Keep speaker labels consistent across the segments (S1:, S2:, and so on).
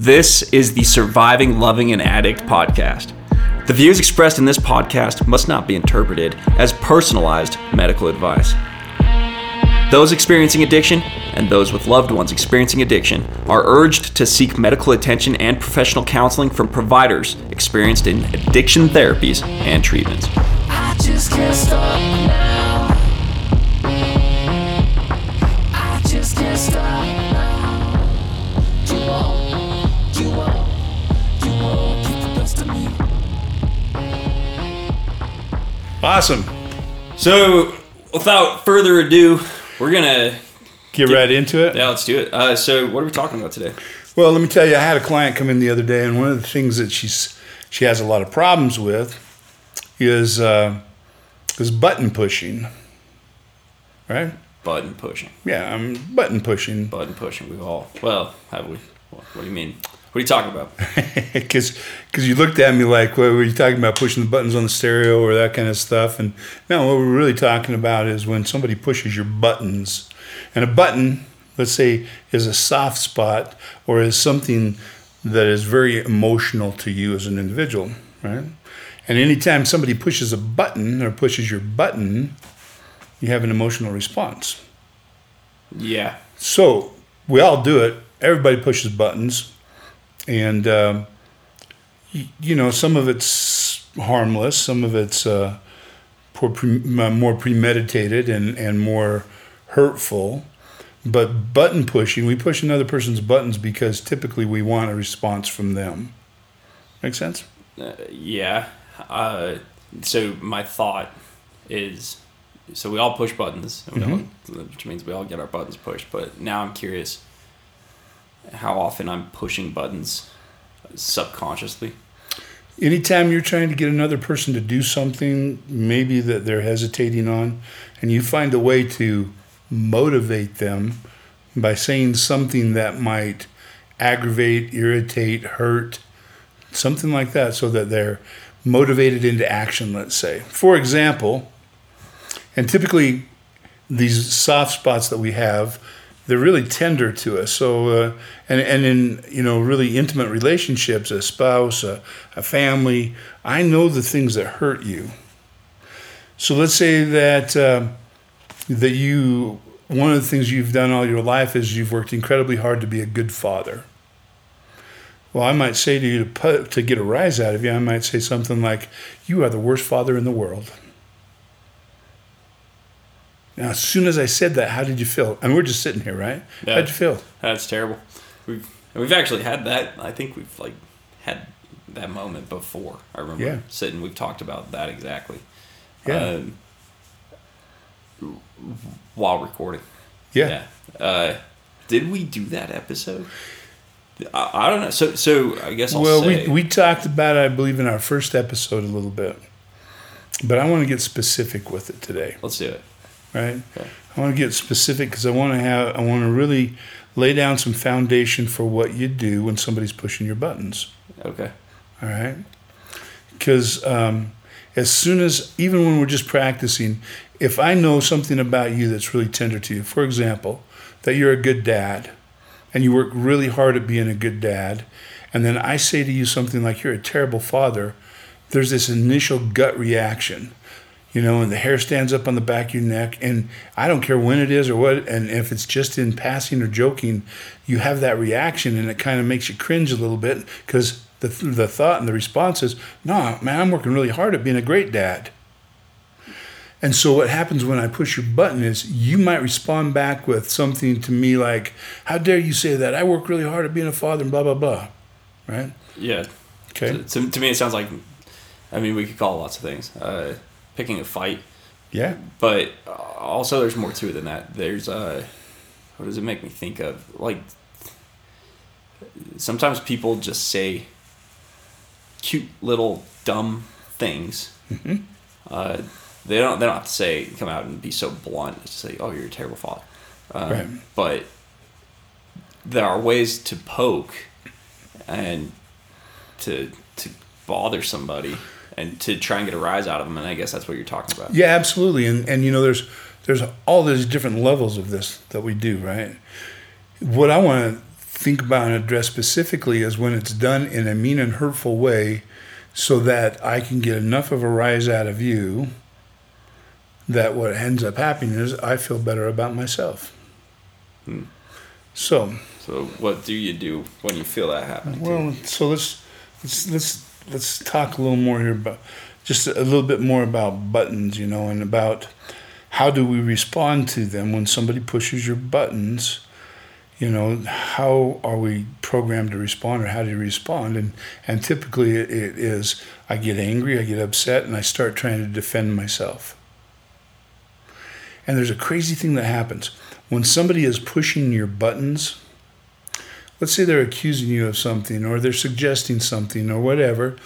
S1: This is the Surviving Loving an Addict podcast. The views expressed in this podcast must not be interpreted as personalized medical advice. Those experiencing addiction and those with loved ones experiencing addiction are urged to seek medical attention and professional counseling from providers experienced in addiction therapies and treatments.
S2: Awesome.
S1: So, without further ado, we're gonna
S2: Get right into it.
S1: yeah, let's do it. Uh, so, what are we talking about today?
S2: Well, let me tell you, I had a client come in the other day, and one of the things that she's she has a lot of problems with is uh, is button pushing. Right?
S1: Button pushing.
S2: Yeah, I'm button pushing
S1: Button pushing. We've all well, have we? What, what do you mean? What are you talking about?
S2: because because you looked at me like, well, were you talking about pushing the buttons on the stereo or that kind of stuff? And no, what we're really talking about is when somebody pushes your buttons, and a button, let's say, is a soft spot or is something that is very emotional to you as an individual, right? And anytime somebody pushes a button or pushes your button, you have an emotional response.
S1: Yeah.
S2: So we all do it. Everybody pushes buttons, and um, you know some of it's harmless, some of it's uh, more, pre- more premeditated and and more hurtful. But button pushing, we push another person's buttons because typically we want a response from them. Make sense?
S1: Uh, yeah. Uh, so my thought is, so we all push buttons, we all- which means we all get our buttons pushed. But now I'm curious how often I'm pushing buttons subconsciously.
S2: Anytime you're trying to get another person to do something, maybe that they're hesitating on, and you find a way to motivate them by saying something that might aggravate, irritate, hurt, something like that, so that they're motivated into action, let's say. For example, and typically these soft spots that we have, they're really tender to us. So, uh, and and in you know really intimate relationships, a spouse, a, a family, I know the things that hurt you. So let's say that uh, that you one of the things you've done all your life is you've worked incredibly hard to be a good father. Well, I might say to you to put, to get a rise out of you, I might say something like, "You are the worst father in the world." Now, as soon as I said that, how did you feel? And we're just sitting here, right?
S1: Yeah.
S2: How'd you feel?
S1: That's terrible. We've we've actually had that. I think we've like had that moment before. I remember
S2: Yeah.
S1: sitting. We've talked about that exactly.
S2: Yeah.
S1: Um, while recording.
S2: Yeah.
S1: Yeah. Uh, did we do that episode? I, I don't know. So so I guess I'll
S2: well,
S1: say
S2: we, we talked about it, I believe, in our first episode a little bit. But I want to get specific with it today,
S1: let's do it.
S2: Right?
S1: Okay.
S2: I want to get specific because I want to have, I want to really lay down some foundation for what you do when somebody's pushing your buttons.
S1: Okay.
S2: All right. Because um, as soon as, even when we're just practicing, if I know something about you that's really tender to you, for example, that you're a good dad and you work really hard at being a good dad, and then I say to you something like, you're a terrible father, there's this initial gut reaction. You know, and the hair stands up on the back of your neck, and I don't care when it is or what, and if it's just in passing or joking, you have that reaction, and it kind of makes you cringe a little bit because the the thought and the response is, "No, man, I'm working really hard at being a great dad." And so what happens when I push your button is you might respond back with something to me like, "How dare you say that? I work really hard at being a father," and blah blah blah, right?
S1: Yeah.
S2: Okay.
S1: To, to me, it sounds like. I mean, we could call lots of things. Uh, picking a fight,
S2: Yeah.
S1: but uh, also there's more to it than that. There's uh, what does it make me think of? Like sometimes people just say cute little dumb things. Uh, they don't. They don't have to say come out and be so blunt. Just say, "Oh, you're a terrible father." Um,
S2: Right.
S1: But there are ways to poke and to to bother somebody and to try and get a rise out of them. And I guess that's what you're talking about.
S2: Yeah, absolutely. And and you know, there's there's all these different levels of this that we do, right? What I want to think about and address specifically is when it's done in a mean and hurtful way so that I can get enough of a rise out of you that what ends up happening is I feel better about myself.
S1: Hmm.
S2: So,
S1: So what do you do when you feel that happening?
S2: well, so let's let's let's let's talk a little more here about just a little bit more about buttons, you know, and about how do we respond to them when somebody pushes your buttons. You know, how are we programmed to respond, or how do you respond? And and typically it, it is I get angry, I get upset, and I start trying to defend myself. And there's a crazy thing that happens when somebody is pushing your buttons let's say they're accusing you of something or they're suggesting something or whatever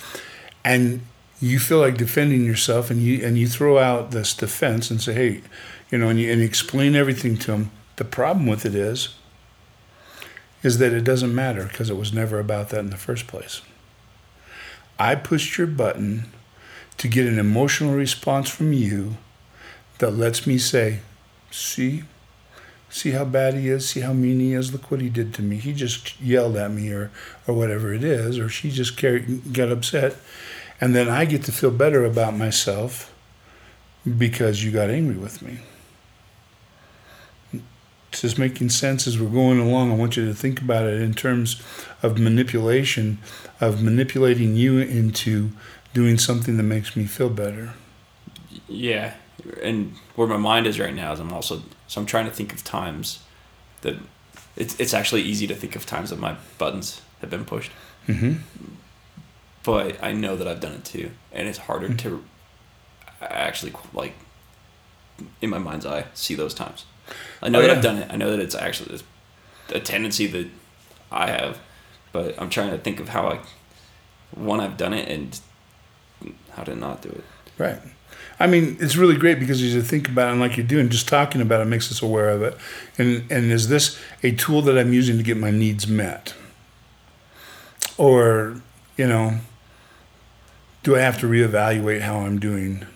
S2: and you feel like defending yourself and you and you throw out this defense and say hey you know and you, and you explain everything to them the problem with it is is that it doesn't matter because it was never about that in the first place. I pushed your button to get an emotional response from you that lets me say see see how bad he is, see how mean he is, look what he did to me. He just yelled at me or, or whatever it is, or she just carried, got upset. And then I get to feel better about myself because you got angry with me. Just making sense as we're going along. I want you to think about it in terms of manipulation, of manipulating you into doing something that makes me feel better.
S1: Yeah, and where my mind is right now is I'm also so I'm trying to think of times that it's it's actually easy to think of times that my buttons have been pushed,
S2: hmm
S1: but I know that I've done it too, and it's harder to actually like in my mind's eye see those times. I know
S2: Oh,
S1: that
S2: yeah.
S1: I've done it. I know that it's actually a tendency that I have, but I'm trying to think of how I one I've done it and how to not do it.
S2: Right. I mean, it's really great because as you think about it, and like you're doing, just talking about it makes us aware of it. And and is this a tool that I'm using to get my needs met, or you know, do I have to reevaluate how I'm doing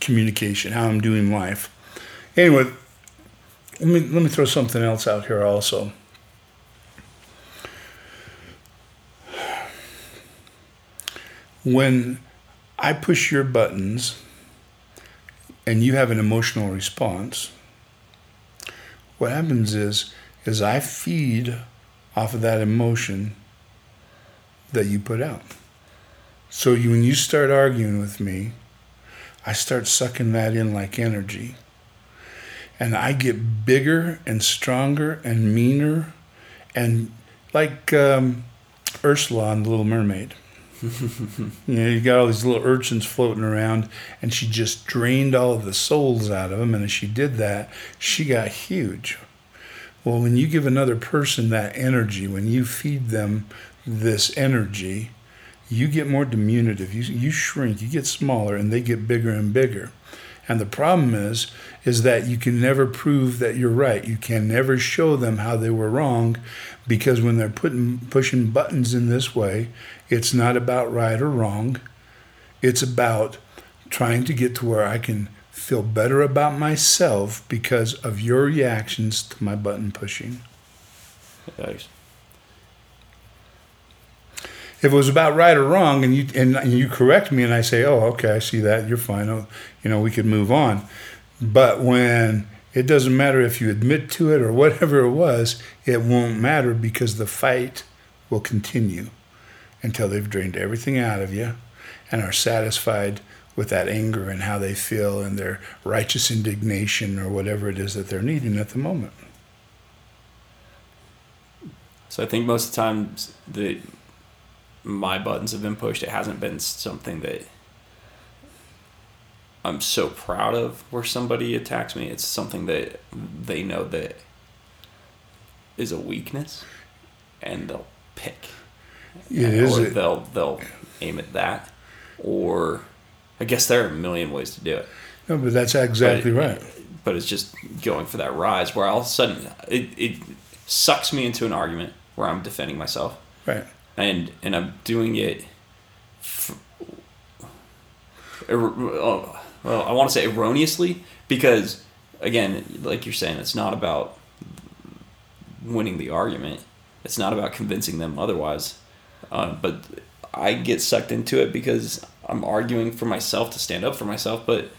S2: communication, how I'm doing life? Anyway, let me let me throw something else out here also. When I push your buttons and you have an emotional response, what happens is is I feed off of that emotion that you put out. So you, when you start arguing with me, I start sucking that in like energy. And I get bigger and stronger and meaner and like um, Ursula on The Little Mermaid. You know, you got all these little urchins floating around, and she just drained all of the souls out of them. And as she did that, she got huge. Well, when you give another person that energy, when you feed them this energy, you get more diminutive. You, you shrink, you get smaller, and they get bigger and bigger. And the problem is, is that you can never prove that you're right. You can never show them how they were wrong, because when they're putting pushing buttons in this way, it's not about right or wrong. It's about trying to get to where I can feel better about myself because of your reactions to my button pushing.
S1: Yikes.
S2: If it was about right or wrong, and you and, you correct me, and I say, "Oh, okay, I see that. You're fine. Oh, you know, we could move on." But when it doesn't matter if you admit to it or whatever it was, it won't matter because the fight will continue until they've drained everything out of you and are satisfied with that anger and how they feel and their righteous indignation or whatever it is that they're needing at the moment.
S1: So I think most of the times that my buttons have been pushed, it hasn't been something that I'm so proud of where somebody attacks me. It's something that they know that is a weakness and they'll pick.
S2: It is.
S1: or
S2: it-
S1: they'll they'll aim at that. Or I guess there are a million ways to do it.
S2: no, but that's exactly
S1: But-
S2: right.
S1: But it's just going for that rise where all of a sudden it, it sucks me into an argument where I'm defending myself
S2: Right.
S1: And and I'm doing it. F- er, oh, well, I want to say erroneously because, again, like you're saying, it's not about winning the argument. It's not about convincing them otherwise. Uh, but I get sucked into it because I'm arguing for myself to stand up for myself, but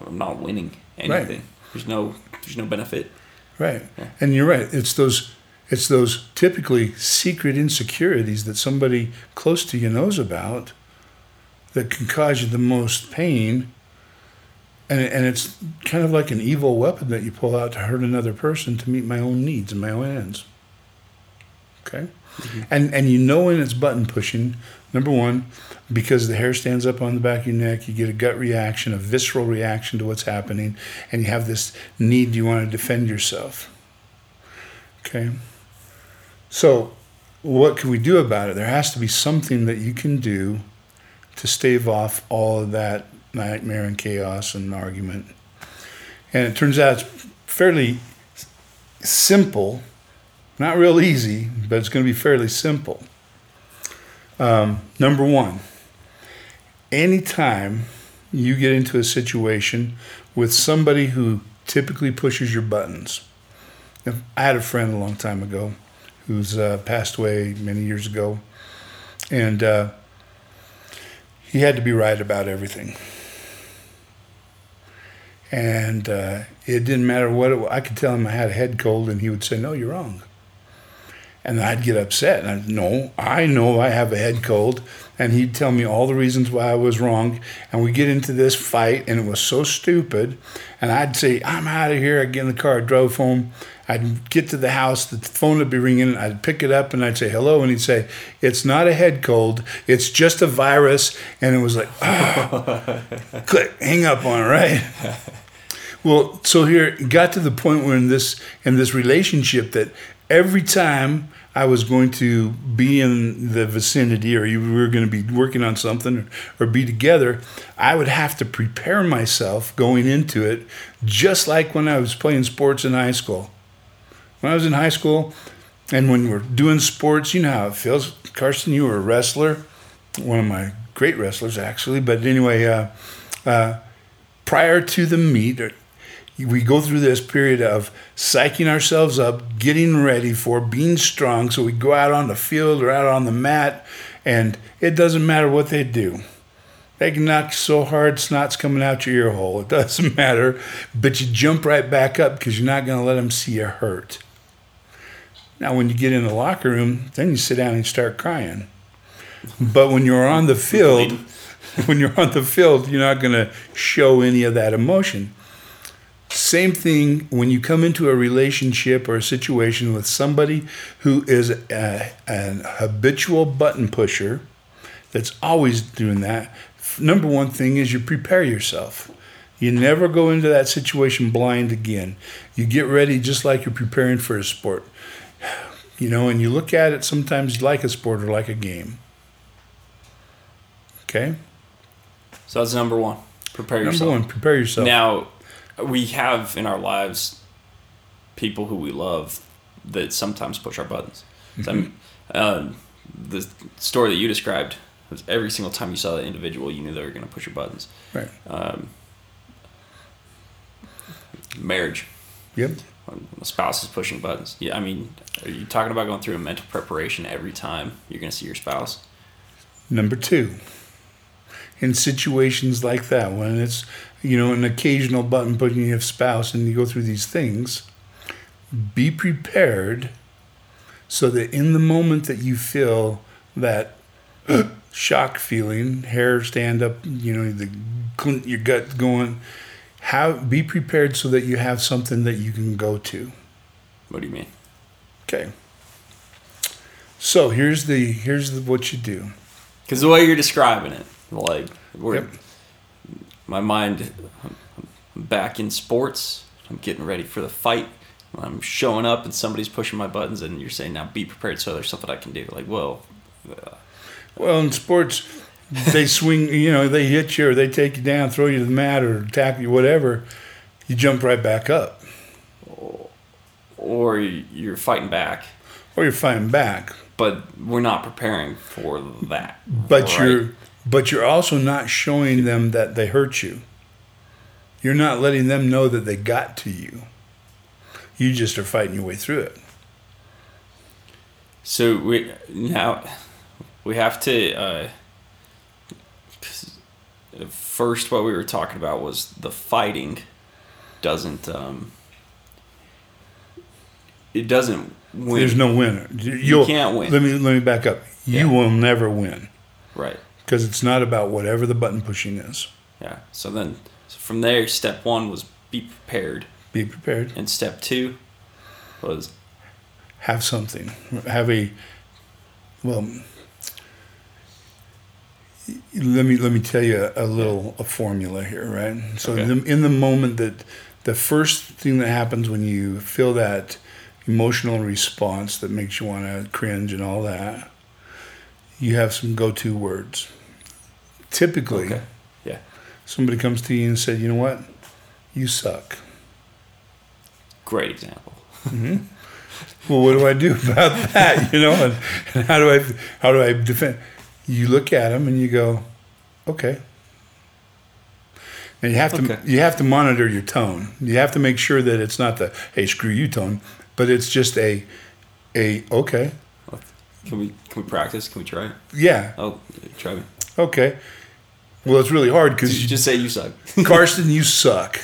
S1: I'm not winning anything. There's no there's no benefit.
S2: Right. And you're right. It's those it's those typically secret insecurities that somebody close to you knows about that can cause you the most pain. And, and it's kind of like an evil weapon that you pull out to hurt another person to meet my own needs and my own ends. Okay? Mm-hmm. And and you know when it's button pushing, number one, because the hair stands up on the back of your neck, you get a gut reaction, a visceral reaction to what's happening, and you have this need you want to defend yourself. Okay. So what can we do about it? There has to be something that you can do to stave off all of that nightmare and chaos and argument. And it turns out it's fairly simple, not real easy, but it's going to be fairly simple. Um, number one, anytime you get into a situation with somebody who typically pushes your buttons, I had a friend a long time ago who's uh, passed away many years ago, and uh, he had to be right about everything. And uh, it didn't matter what it was. I could tell him I had a head cold, and he would say, No, you're wrong. And I'd get upset. And I'd, no, I know I have a head cold. And he'd tell me all the reasons why I was wrong. And we get into this fight, and it was so stupid. And I'd say, I'm out of here. I'd get in the car, I drove home. I'd get to the house, the phone would be ringing. I'd pick it up, and I'd say, hello. And he'd say, It's not a head cold, it's just a virus. And it was like, ah, click, hang up on it, right? Well, so here it got to the point where in this in this relationship that every time I was going to be in the vicinity or we were going to be working on something or, or be together, I would have to prepare myself going into it just like when I was playing sports in high school. When I was in high school and when we're doing sports, you know how it feels. Karsten, you were a wrestler, one of my great wrestlers actually, but anyway, uh, uh, prior to the meet, we go through this period of psyching ourselves up, getting ready for being strong. So we go out on the field or out on the mat, and it doesn't matter what they do. They can knock so hard, snot's coming out your ear hole. It doesn't matter, but you jump right back up because you're not going to let them see you hurt. Now, when you get in the locker room, then you sit down and start crying. But when you're on the field, when you're on the field, you're not going to show any of that emotion. Same thing when you come into a relationship or a situation with somebody who is a, an habitual button pusher that's always doing that. Number one thing is you prepare yourself. You never go into that situation blind again. You get ready just like you're preparing for a sport. You know, and you look at it sometimes like a sport or like a game. Okay?
S1: So that's number one. Prepare
S2: Number
S1: yourself.
S2: one, prepare yourself.
S1: Now, we have in our lives people who we love that sometimes push our buttons. So, I mean, um, the story that you described was every single time you saw that individual, you knew they were going to push your buttons.
S2: right.
S1: Um, marriage,
S2: Yep.
S1: A spouse is pushing buttons. Yeah, I mean, are you talking about going through a mental preparation every time you're going to see your spouse?
S2: Number two, in situations like that, when it's, you know, an occasional button pushing your spouse and you go through these things, be prepared so that in the moment that you feel that shock feeling, hair stand up, you know, the your gut going, have be prepared so that you have something that you can go to.
S1: What do you mean?
S2: Okay. So here's the here's the, what you do.
S1: Because the way you're describing it, like, we're,
S2: Yep.
S1: my mind, I'm back in sports. I'm getting ready for the fight. I'm showing up and somebody's pushing my buttons, and you're saying, now be prepared so there's something I can do. Like, well, uh,
S2: Well, in sports, they swing, you know, they hit you or they take you down, throw you to the mat or tackle you, whatever. You jump right back up,
S1: or you're fighting back,
S2: or you're fighting back.
S1: but we're not preparing for that.
S2: But
S1: right?
S2: you're, but you're also not showing them that they hurt you. You're not letting them know that they got to you. You just are fighting your way through it.
S1: So we now we have to. Uh, first, what we were talking about was the fighting doesn't. Um, it doesn't win.
S2: There's no winner. You
S1: can't win.
S2: Let me let me back up. You
S1: Yeah.
S2: will never win
S1: right.
S2: because it's not about whatever the button pushing is.
S1: Yeah. So then, so from there, step one was be prepared,
S2: Be prepared.
S1: and step two was
S2: Have something. Have a well. Let me let me tell you a, little a formula here, right? So
S1: Okay.
S2: in, the, in the moment that the first thing that happens when you feel that emotional response that makes you want to cringe and all that, you have some go-to words. Typically,
S1: okay. Yeah.
S2: somebody comes to you and said, "You know what? You suck."
S1: Great example. Mm-hmm.
S2: Well, what do I do about that? You know, and, and how do I how do I defend? You look at them and you go, "Okay." And you have to
S1: Okay.
S2: you have to monitor your tone. You have to make sure that it's not the "Hey, screw you" tone, but it's just a a okay,
S1: Can we can we practice? Can we try it?
S2: yeah,
S1: Oh, try me.
S2: okay. Well, it's really hard because
S1: you just say you suck?
S2: Karsten, you suck.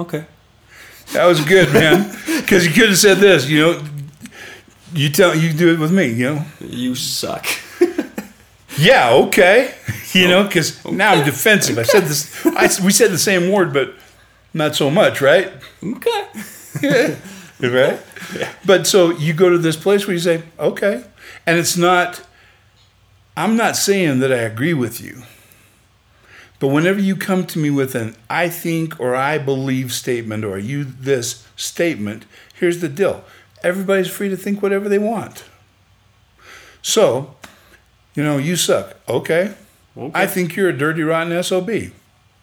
S1: okay.
S2: That was good, man. Because you could have said this, you know. You tell you do it with me, you know.
S1: You suck.
S2: Yeah, okay. You know, oh, because now I'm defensive. I said this. I, we said the same word, but not so much, right?
S1: okay.
S2: right. But so you go to this place where you say, okay, and it's not. I'm not saying that I agree with you, but whenever you come to me with an "I think" or "I believe" statement or "you this" statement, here's the deal: everybody's free to think whatever they want. So, you know, you suck. Okay.
S1: Okay.
S2: I think you're a dirty, rotten sob.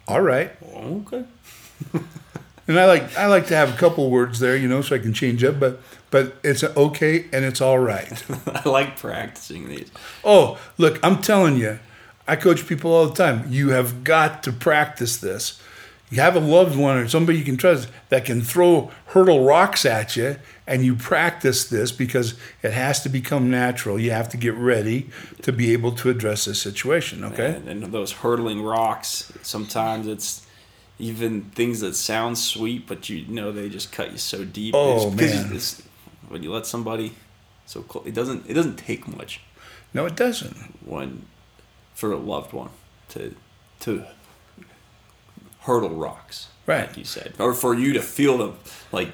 S2: All right.
S1: Okay.
S2: And I like I like to have a couple words there, you know, so I can change up. But but it's okay and it's all right.
S1: I like practicing these.
S2: oh, look, I'm telling you, I coach people all the time. You have got to practice this. You have a loved one or somebody you can trust that can throw hurdle rocks at you, and you practice this because it has to become natural. You have to get ready to be able to address this situation. Okay.
S1: And, and those hurtling rocks, sometimes it's even things that sound sweet, but you know they just cut you so deep.
S2: Oh,
S1: It's
S2: man.
S1: it's- when you let somebody so close, it doesn't it doesn't take much
S2: No, it doesn't.
S1: when for a loved one to to hurdle rocks,
S2: Right.
S1: Like you said, or for you to feel them like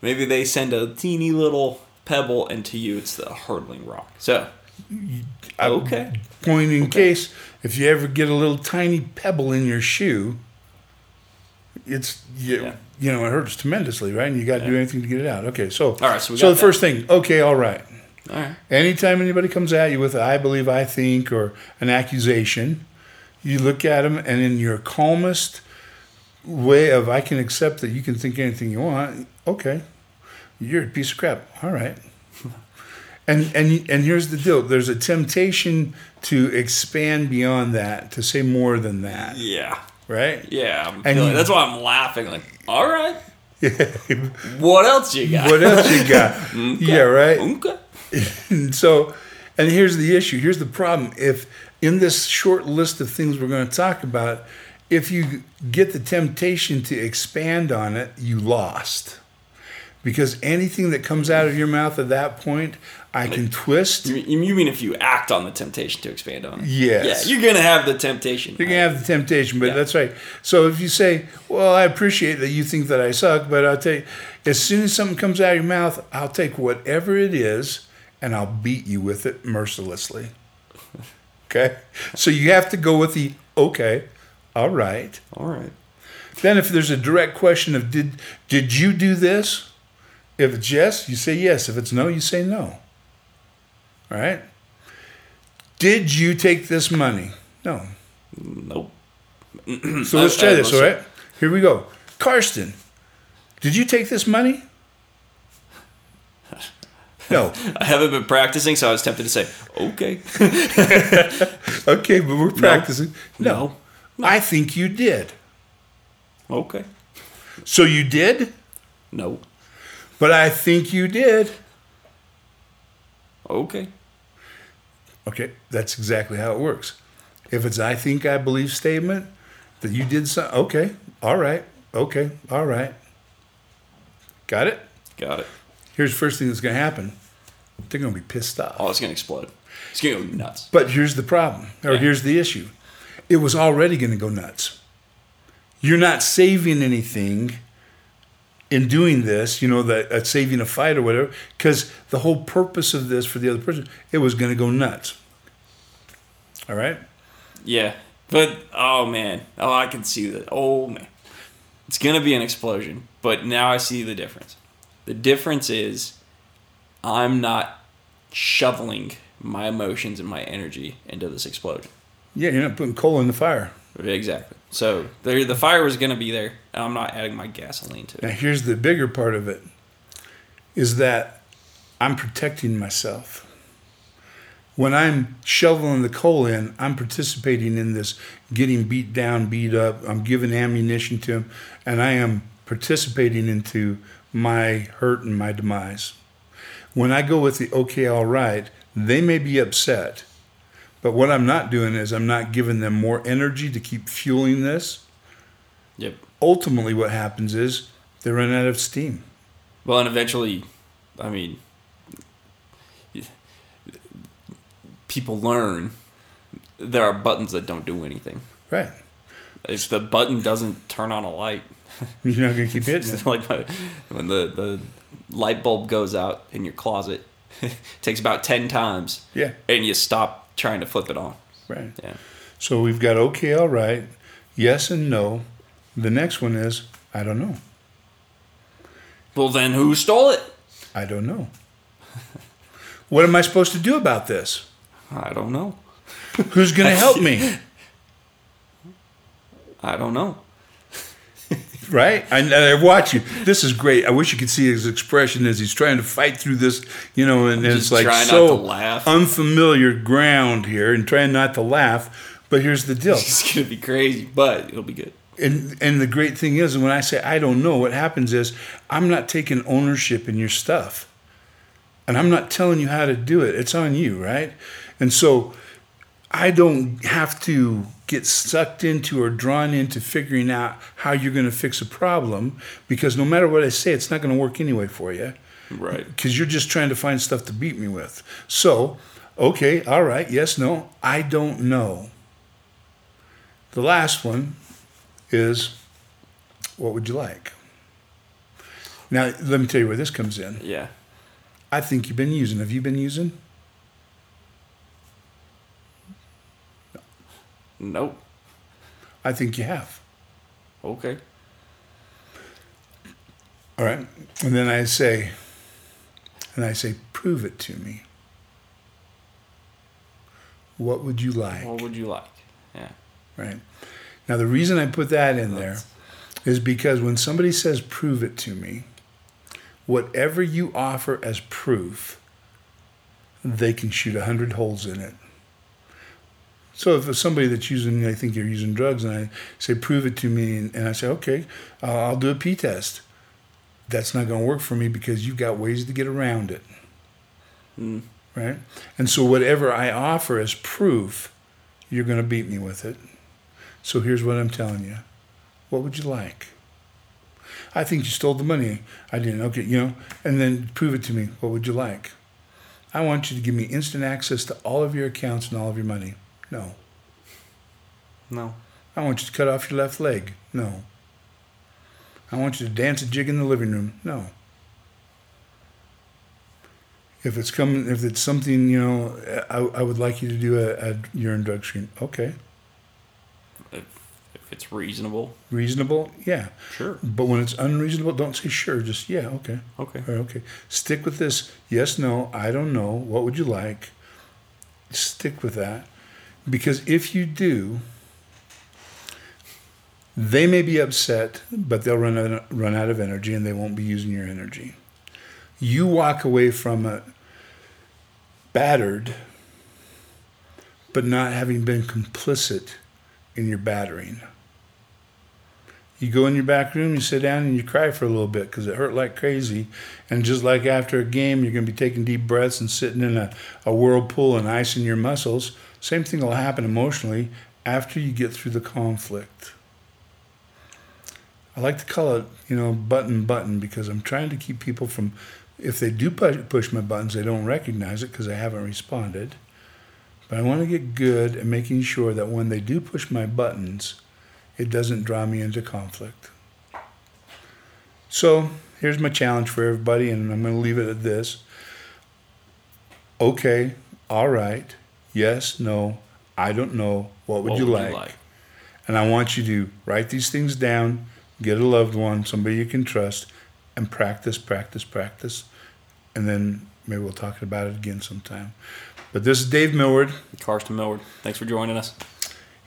S1: maybe they send a teeny little pebble, and to you it's the hurdling rock. So
S2: I-
S1: okay,
S2: point in case if you ever get a little tiny pebble in your shoe, it's you,
S1: Yeah.
S2: you know it hurts tremendously, right? And you got to do anything to get it out. Okay, so
S1: All right, so
S2: so the
S1: that.
S2: first thing, okay, all right.
S1: all right,
S2: Anytime anybody comes at you with a, I believe, I think, or an accusation, you look at them and in your calmest way of I can accept that you can think anything you want. Okay, you're a piece of crap. All right. And and and here's the deal. There's a temptation to expand beyond that, to say more than that,
S1: yeah.
S2: right?
S1: Yeah, I'm
S2: And
S1: feeling- that's why I'm laughing. Like, all right, what else you got?
S2: what else you got? Yeah, right.
S1: Okay.
S2: So, and here's the issue. Here's the problem. If in this short list of things we're going to talk about, if you get the temptation to expand on it, you lost. Because anything that comes out of your mouth at that point, I can twist.
S1: You, mean if you act on the temptation to expand on it?
S2: Yes.
S1: Yeah, you're gonna have the temptation.
S2: You're gonna have the temptation, but
S1: Yeah.
S2: that's right. So if you say, "Well, I appreciate that you think that I suck," but I'll tell you, as soon as something comes out of your mouth, I'll take whatever it is and I'll beat you with it mercilessly. Okay, so you have to go with the okay, all right.
S1: All right.
S2: Then if there's a direct question of did did you do this? If it's yes, you say yes. If it's no, you say no. All right. Did you take this money? No.
S1: Nope.
S2: So let's try this, all right? Here we go. Karsten, did you take this money? No.
S1: I haven't been practicing, so I was tempted to say, okay.
S2: Okay, but we're practicing.
S1: No.
S2: I think you did.
S1: Okay.
S2: So you did,
S1: No.
S2: but I think you did.
S1: Okay.
S2: Okay, that's exactly how it works. If it's I think I believe statement that you did something, okay, all right, okay, all right. Got it?
S1: Got it.
S2: Here's the first thing that's going to happen they're going to be pissed off.
S1: Oh, it's gonna explode. It's gonna go nuts.
S2: But here's the problem, or
S1: Yeah.
S2: here's the issue. It was already going to go nuts. You're not saving anything in doing this, you know, that uh, saving a fight or whatever, because the whole purpose of this for the other person, it was going to go nuts. All right?
S1: Yeah. But oh man. Oh, I can see that. Oh man. It's gonna be an explosion. But now I see the difference. The difference is I'm not shoveling my emotions and my energy into this explosion.
S2: Yeah, you're not putting coal in the fire.
S1: Exactly. So there, the fire was gonna be there, and I'm not adding my gasoline to it.
S2: Now, here's the bigger part of it is that I'm protecting myself. When I'm shoveling the coal in, I'm participating in this getting beat down, beat up. I'm giving ammunition to him, and I am participating into my hurt and my demise. When I go with the okay, all right, they may be upset. But what I'm not doing is I'm not giving them more energy to keep fueling this.
S1: Yep.
S2: Ultimately, what happens is they run out of steam.
S1: Well, and eventually, I mean, people learn there are buttons that don't do anything.
S2: Right.
S1: If the button doesn't turn on a light,
S2: You're not to keep hitting it.
S1: it's like when the, the light bulb goes out in your closet, it takes about 10 times.
S2: Yeah.
S1: And you stop trying to flip it on.
S2: Right.
S1: Yeah.
S2: So we've got okay, all right, yes and no. The next one is I don't know.
S1: Well, then who stole it?
S2: I don't know. What am I supposed to do about this?
S1: I don't know.
S2: Who's going to help me?
S1: I don't know.
S2: Right? And, I watch you. This is great. I wish you could see his expression as he's trying to fight through this, you know, and it's like so unfamiliar ground here and trying not to laugh. But here's the deal.
S1: It's going to be crazy, but it'll be good.
S2: and and the great thing is when I say I don't know, what happens is I'm not taking ownership in your stuff. And I'm not telling you how to do it. It's on you, right? And so I don't have to get sucked into or drawn into figuring out how you're going to fix a problem because no matter what I say, it's not going to work anyway for you
S1: Right.
S2: because you're just trying to find stuff to beat me with. So, okay, all right, yes, no, I don't know. The last one is what would you like? Now, let me tell you where this comes in.
S1: Yeah.
S2: I think you've been using. Have you been using?
S1: Nope.
S2: I think you have.
S1: Okay.
S2: All right. And then I say, and I say, prove it to me. What would you like?
S1: What would you like? Yeah.
S2: Right. Now, the reason I put that in there is because when somebody says, prove it to me, whatever you offer as proof, they can shoot a hundred holes in it. So if it's somebody that's using, I think you're using drugs, and I say, prove it to me, and, and I say, okay, uh, I'll do a P test. That's not going to work for me because you've got ways to get around it.
S1: Mm.
S2: Right? And so whatever I offer as proof, you're going to beat me with it. So here's what I'm telling you. What would you like? I think you stole the money. I didn't. Okay, you know, and then prove it to me. What would you like? I want you to give me instant access to all of your accounts and all of your money. No.
S1: No.
S2: I want you to cut off your left leg. No. I want you to dance a jig in the living room. No. If it's coming, if it's something, you know, I, I would like you to do a, a urine drug screen. Okay.
S1: If, if it's reasonable,
S2: Reasonable? Yeah.
S1: sure.
S2: But when it's unreasonable, don't say sure. Just, yeah, okay.
S1: Okay.
S2: Okay. Stick with this. Yes, no, I don't know. What would you like? Stick with that. Because if you do, they may be upset, but they'll run out, run out of energy and they won't be using your energy. You walk away from it battered, but not having been complicit in your battering. You go in your back room, you sit down, and you cry for a little bit because it hurt like crazy. And just like after a game, you're going to be taking deep breaths and sitting in a, a whirlpool and icing your muscles. Same thing will happen emotionally after you get through the conflict. I like to call it, you know, button button because I'm trying to keep people from, if they do push, my buttons, they don't recognize it because I haven't responded. But I want to get good at making sure that when they do push my buttons, it doesn't draw me into conflict. So here's my challenge for everybody, and I'm going to leave it at this. Okay, all right, yes, no, I don't know. What would,
S1: What
S2: you,
S1: would
S2: like?
S1: you like?
S2: And I want you to write these things down, get a loved one, somebody you can trust, and practice, practice, practice. And then maybe we'll talk about it again sometime. But this is Dave Millward,
S1: Karsten Millward, thanks for joining us.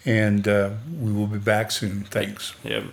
S2: and uh, we will be back soon. Thanks.
S1: Yeah.